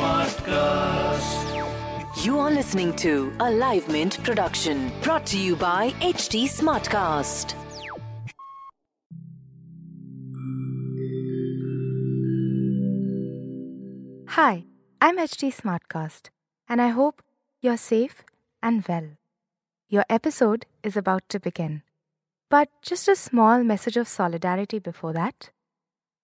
Smartcast. You are listening to a Live Mint production brought to you by HT Smartcast. Hi, I'm HT Smartcast, and I hope you're safe and well. Your episode is about to begin. But just a small message of solidarity before that.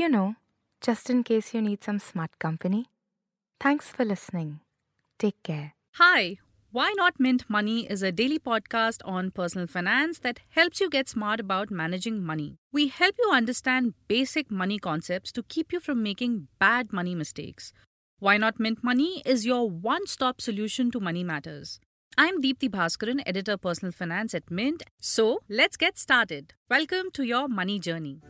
you know, just in case you need some smart company. Thanks for listening. Take care. Hi, Why Not Mint Money is a daily podcast on personal finance that helps you get smart about managing money. We help you understand basic money concepts to keep you from making bad money mistakes. Why Not Mint Money is your one stop solution to money matters. I'm Deepthi Bhaskaran, editor personal finance at Mint. So let's get started. Welcome to your money journey.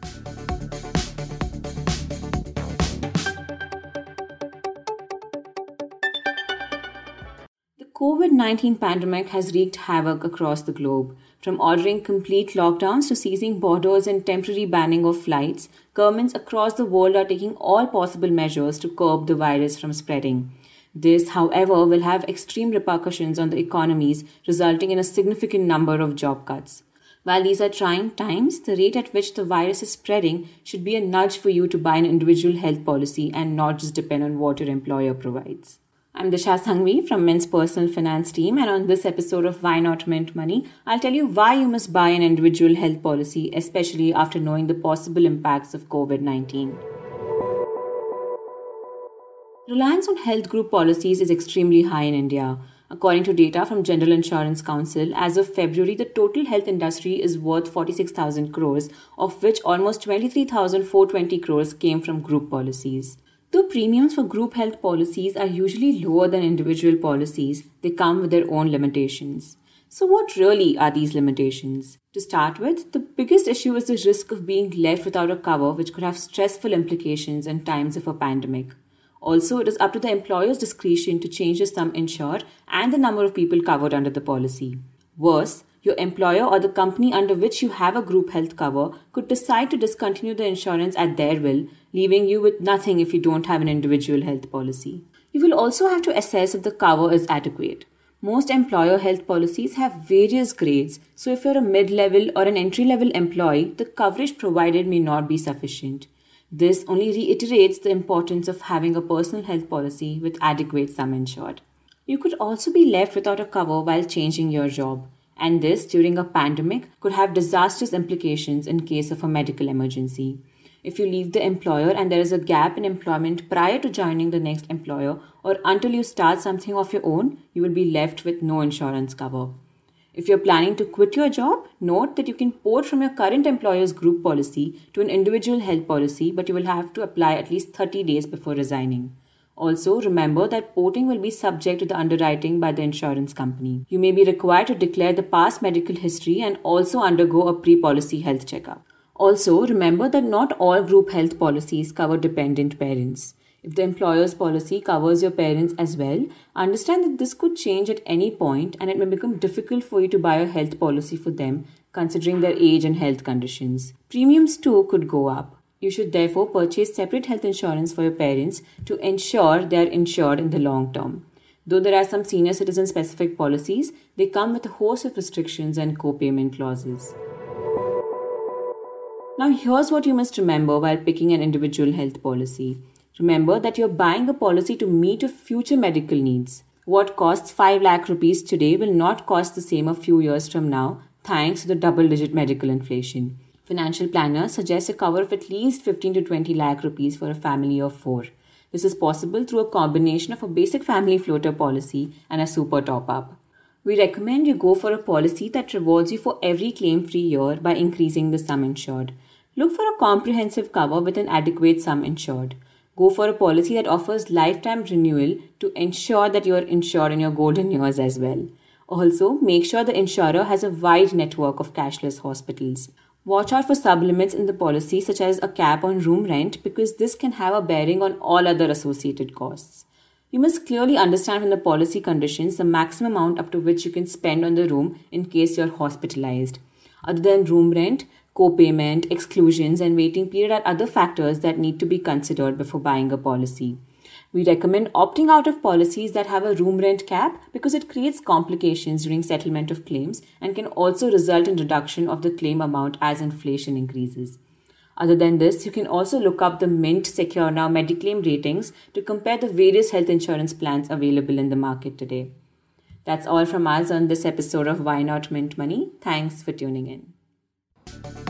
The COVID 19 pandemic has wreaked havoc across the globe. From ordering complete lockdowns to seizing borders and temporary banning of flights, governments across the world are taking all possible measures to curb the virus from spreading. This, however, will have extreme repercussions on the economies, resulting in a significant number of job cuts. While these are trying times, the rate at which the virus is spreading should be a nudge for you to buy an individual health policy and not just depend on what your employer provides. I'm Disha Sanghvi from Mint's personal finance team, and on this episode of Why Not Mint Money, I'll tell you why you must buy an individual health policy, especially after knowing the possible impacts of COVID 19. Reliance on health group policies is extremely high in India. According to data from General Insurance Council, as of February, the total health industry is worth 46,000 crores, of which almost 23,420 crores came from group policies. Though premiums for group health policies are usually lower than individual policies, they come with their own limitations. So, what really are these limitations? To start with, the biggest issue is the risk of being left without a cover, which could have stressful implications in times of a pandemic. Also, it is up to the employer's discretion to change the sum insured and the number of people covered under the policy. Worse, your employer or the company under which you have a group health cover could decide to discontinue the insurance at their will, leaving you with nothing if you don't have an individual health policy. You will also have to assess if the cover is adequate. Most employer health policies have various grades, so if you're a mid level or an entry level employee, the coverage provided may not be sufficient. This only reiterates the importance of having a personal health policy with adequate sum insured. You could also be left without a cover while changing your job, and this during a pandemic could have disastrous implications in case of a medical emergency. If you leave the employer and there is a gap in employment prior to joining the next employer or until you start something of your own, you will be left with no insurance cover. If you're planning to quit your job, note that you can port from your current employer's group policy to an individual health policy, but you will have to apply at least 30 days before resigning. Also, remember that porting will be subject to the underwriting by the insurance company. You may be required to declare the past medical history and also undergo a pre policy health checkup. Also, remember that not all group health policies cover dependent parents. If the employer's policy covers your parents as well, understand that this could change at any point and it may become difficult for you to buy a health policy for them considering their age and health conditions. Premiums too could go up. You should therefore purchase separate health insurance for your parents to ensure they are insured in the long term. Though there are some senior citizen specific policies, they come with a host of restrictions and co payment clauses. Now, here's what you must remember while picking an individual health policy. Remember that you're buying a policy to meet your future medical needs. What costs 5 lakh rupees today will not cost the same a few years from now, thanks to the double digit medical inflation. Financial planners suggest a cover of at least 15 to 20 lakh rupees for a family of 4. This is possible through a combination of a basic family floater policy and a super top up. We recommend you go for a policy that rewards you for every claim free year by increasing the sum insured. Look for a comprehensive cover with an adequate sum insured. Go for a policy that offers lifetime renewal to ensure that you are insured in your golden years as well. Also, make sure the insurer has a wide network of cashless hospitals. Watch out for sublimits in the policy, such as a cap on room rent, because this can have a bearing on all other associated costs. You must clearly understand from the policy conditions the maximum amount up to which you can spend on the room in case you're hospitalized. Other than room rent, co-payment, exclusions, and waiting period are other factors that need to be considered before buying a policy. We recommend opting out of policies that have a room rent cap because it creates complications during settlement of claims and can also result in reduction of the claim amount as inflation increases. Other than this, you can also look up the Mint Secure Now Mediclaim ratings to compare the various health insurance plans available in the market today. That's all from us on this episode of Why Not Mint Money. Thanks for tuning in.